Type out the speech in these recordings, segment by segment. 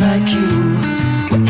like you. Were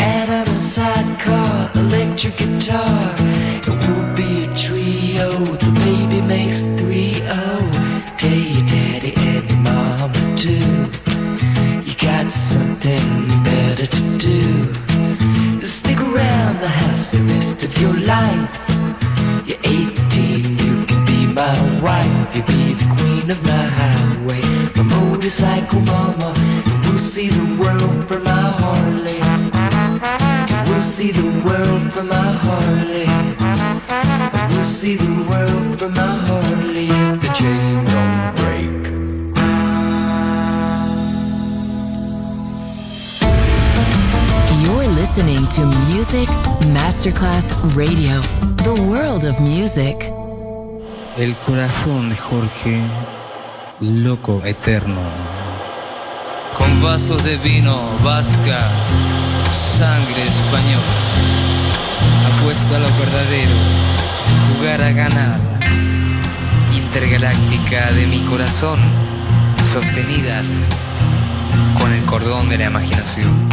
Radio, the world of music. El corazón de Jorge, loco eterno. Con vasos de vino, vasca, sangre española. Apuesto a lo verdadero, jugar a ganar. Intergaláctica de mi corazón, sostenidas con el cordón de la imaginación.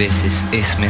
Veces es mendigo.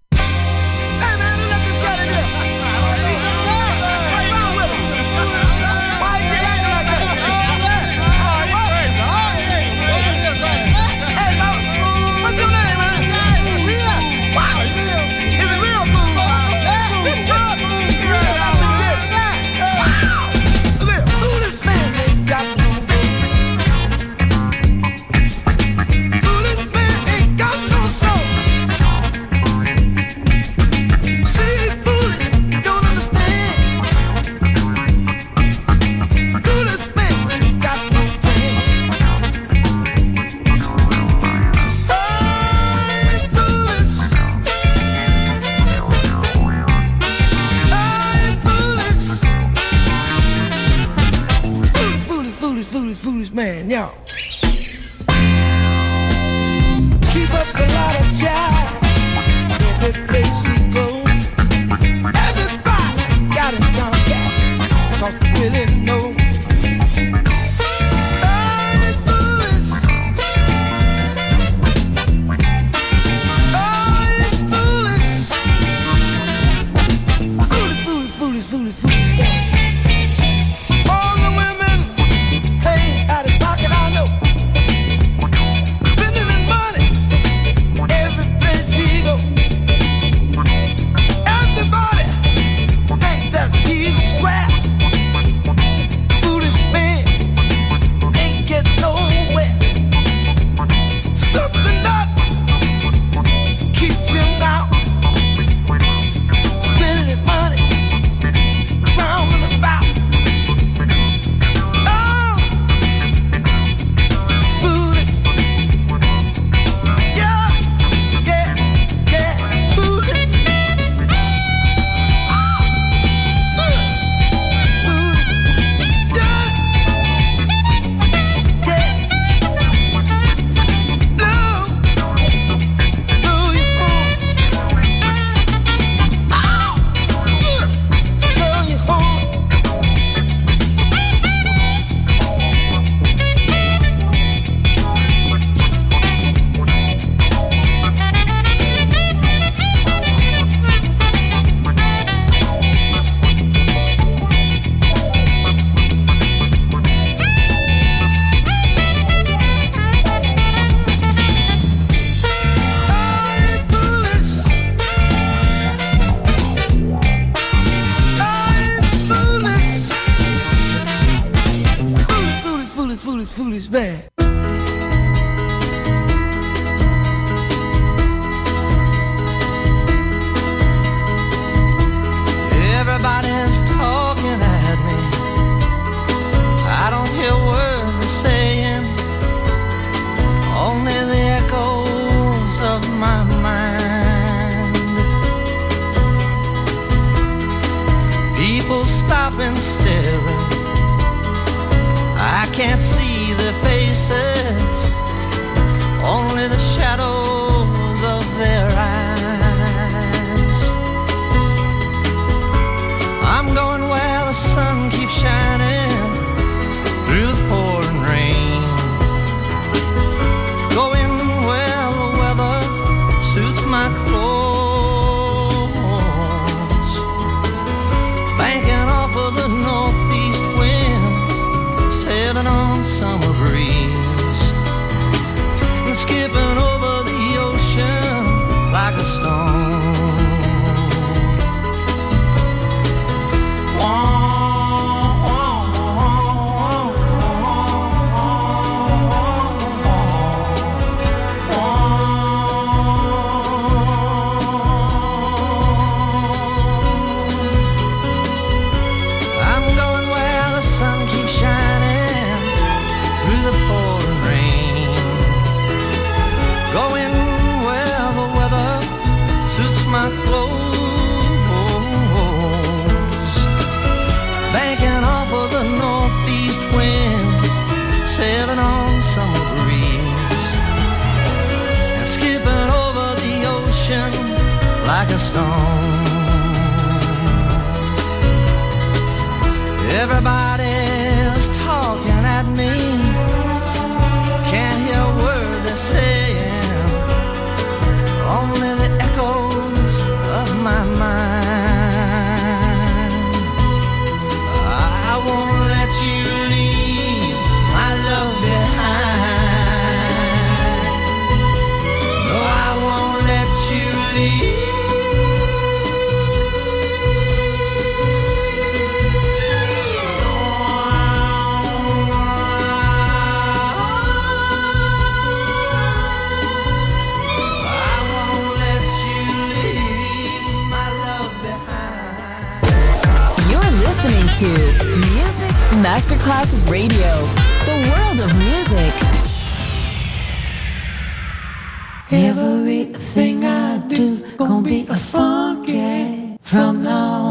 Masterclass Radio, the world of music. Everything I do gonna be a funky from now on.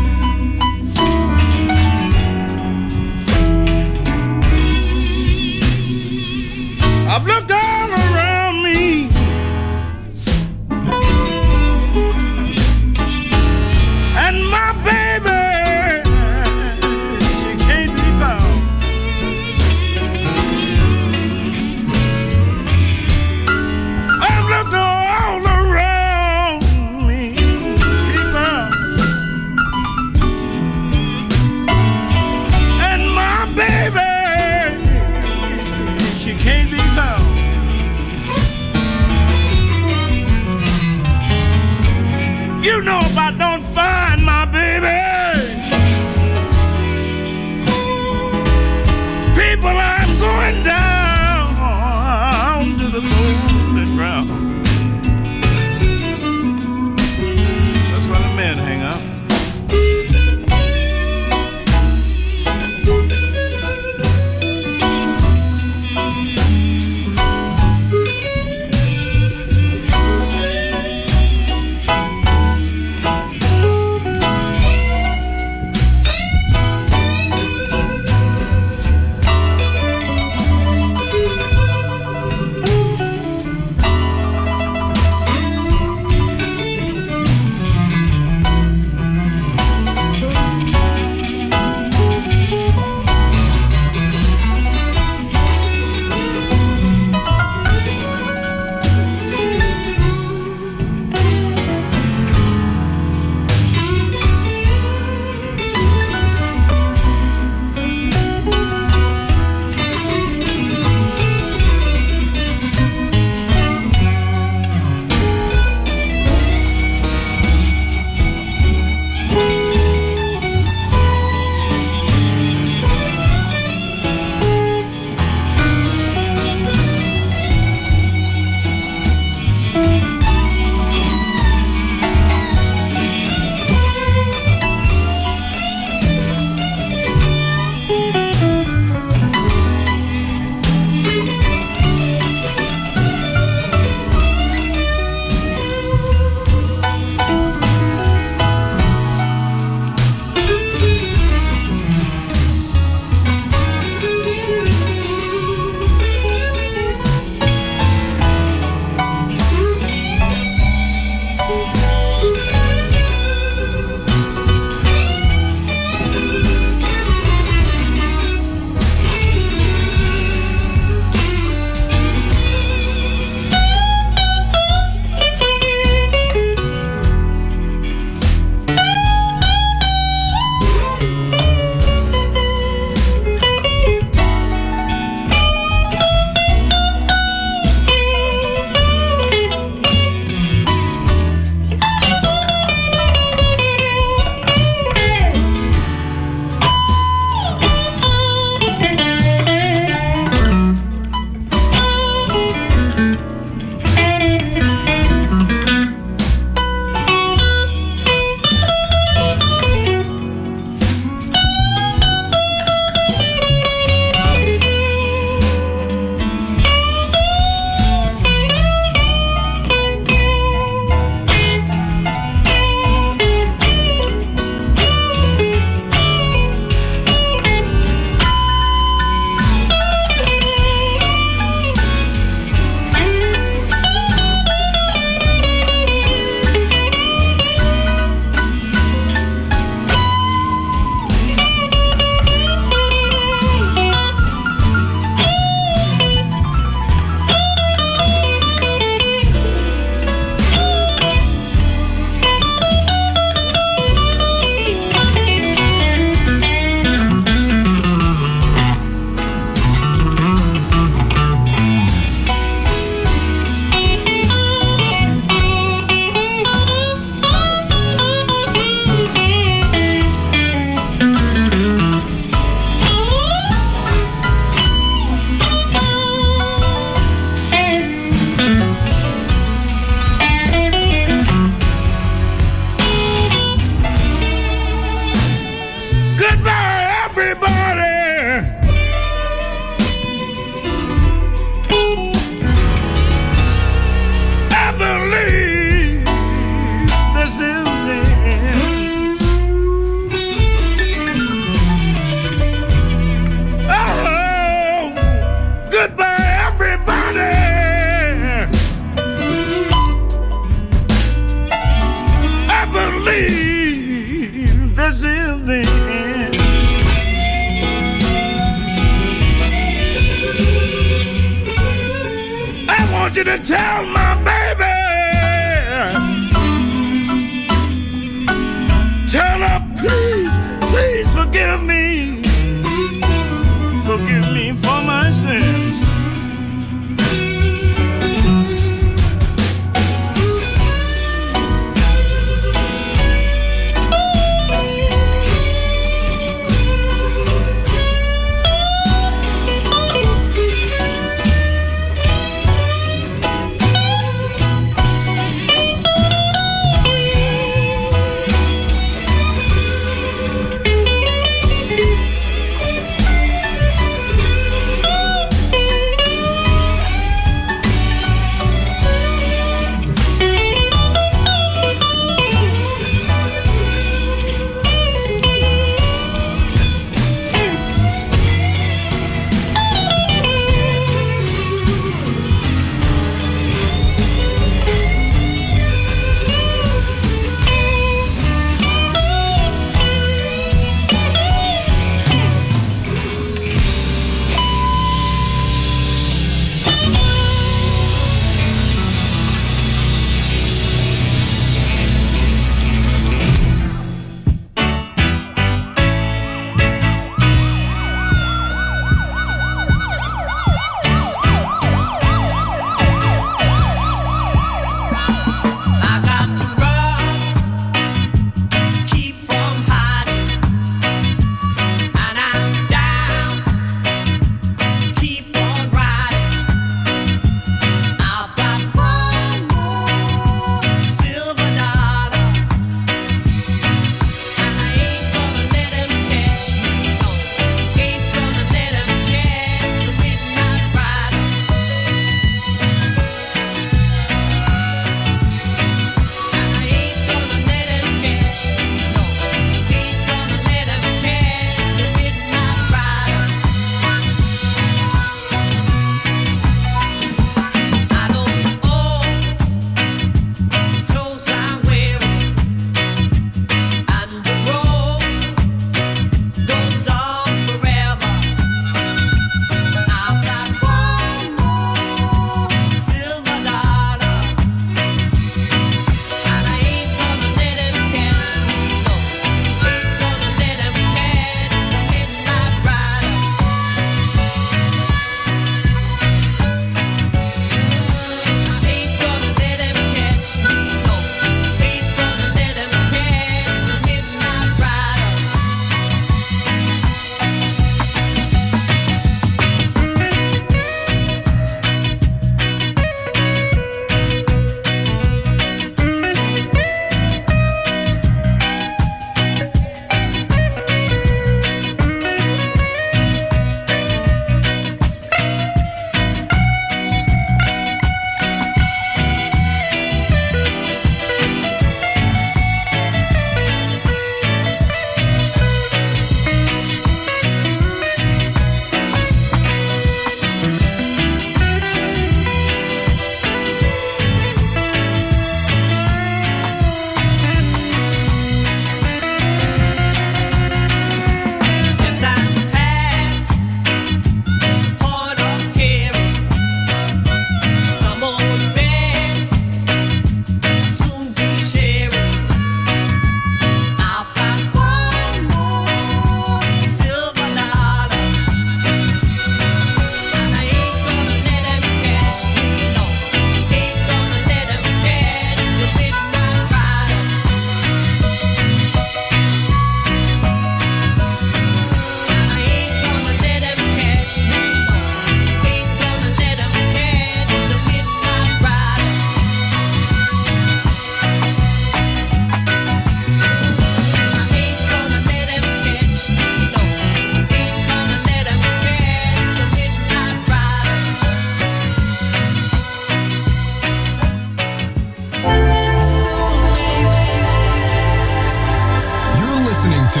to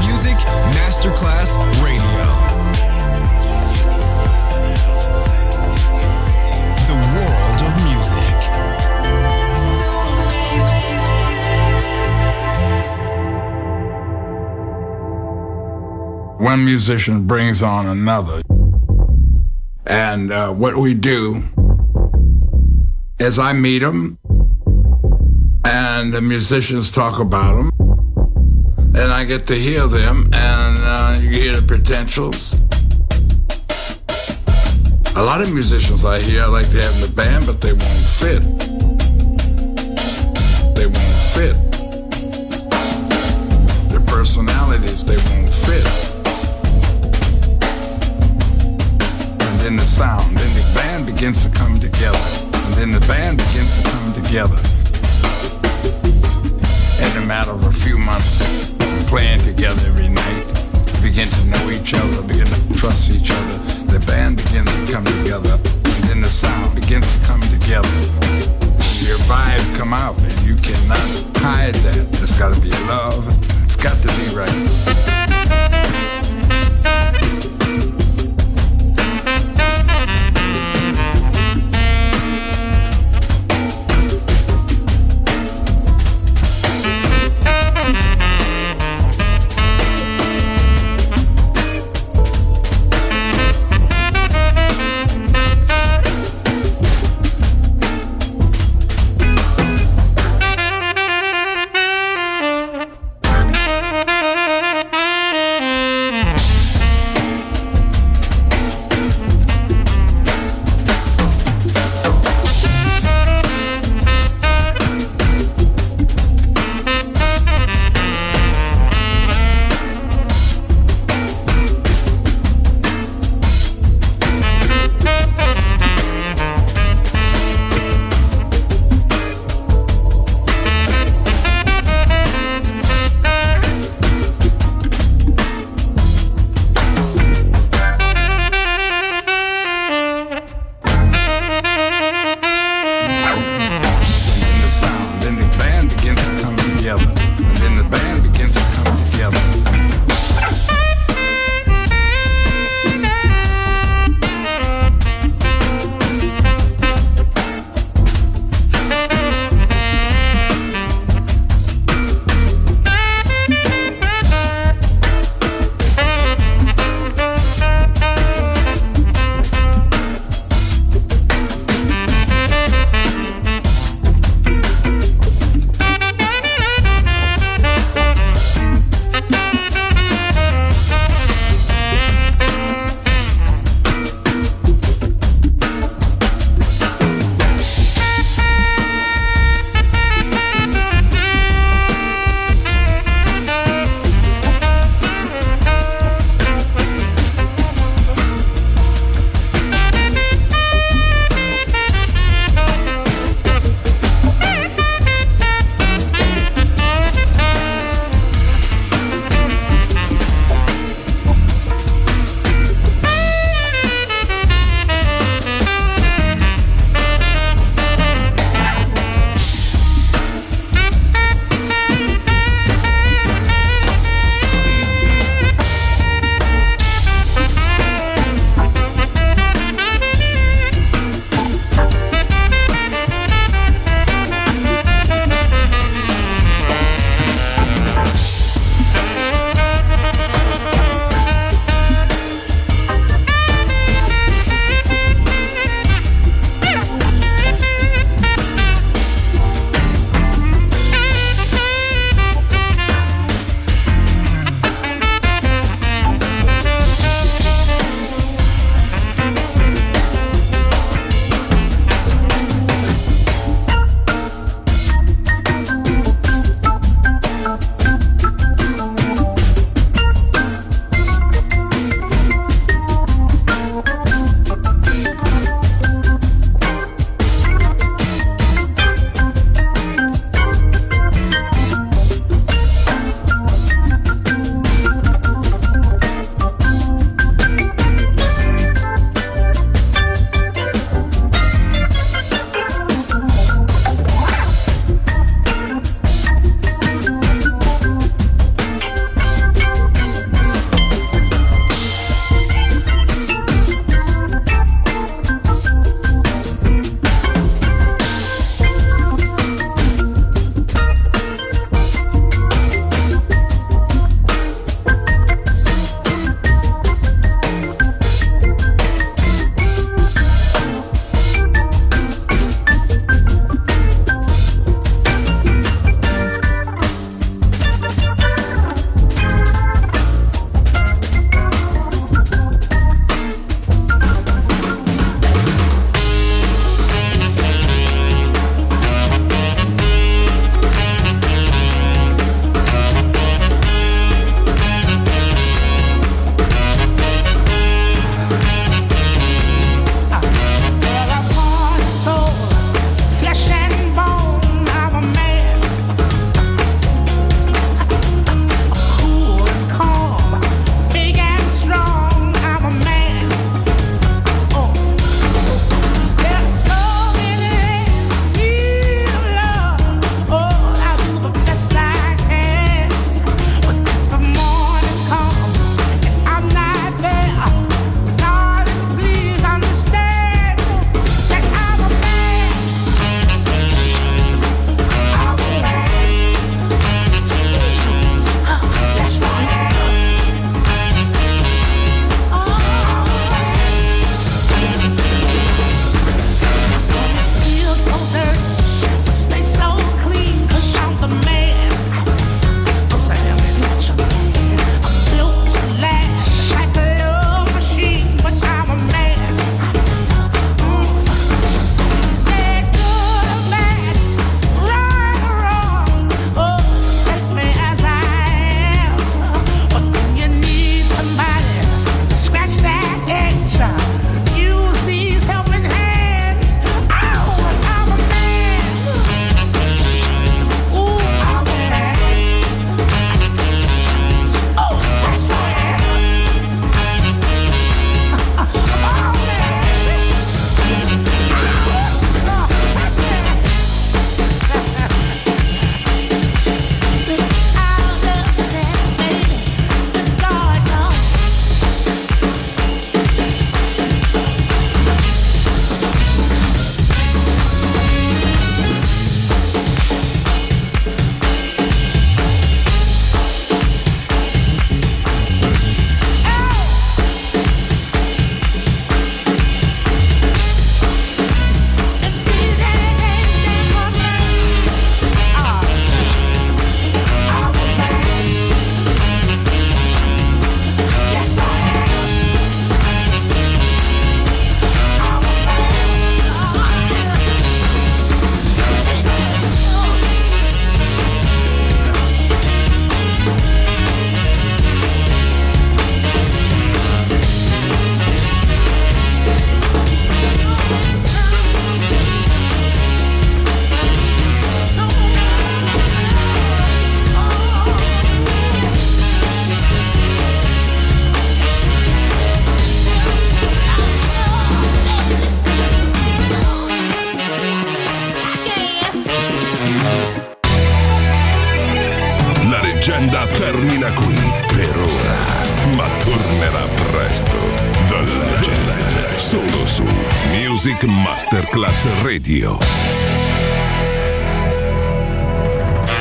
Music Masterclass Radio. The world of music. One musician brings on another. And uh, what we do is I meet them, and the musicians talk about them and I get to hear them, and uh, you hear the potentials. A lot of musicians I hear I like to have in the band, but they won't fit. They won't fit. Their personalities, they won't fit. And then the sound, then the band begins to come together. And then the band begins to come together. In a matter of a few months, playing together every night, begin to know each other, begin to trust each other. The band begins to come together, and then the sound begins to come together. Your vibes come out, and you cannot hide that. It's got to be love. It's got to be right.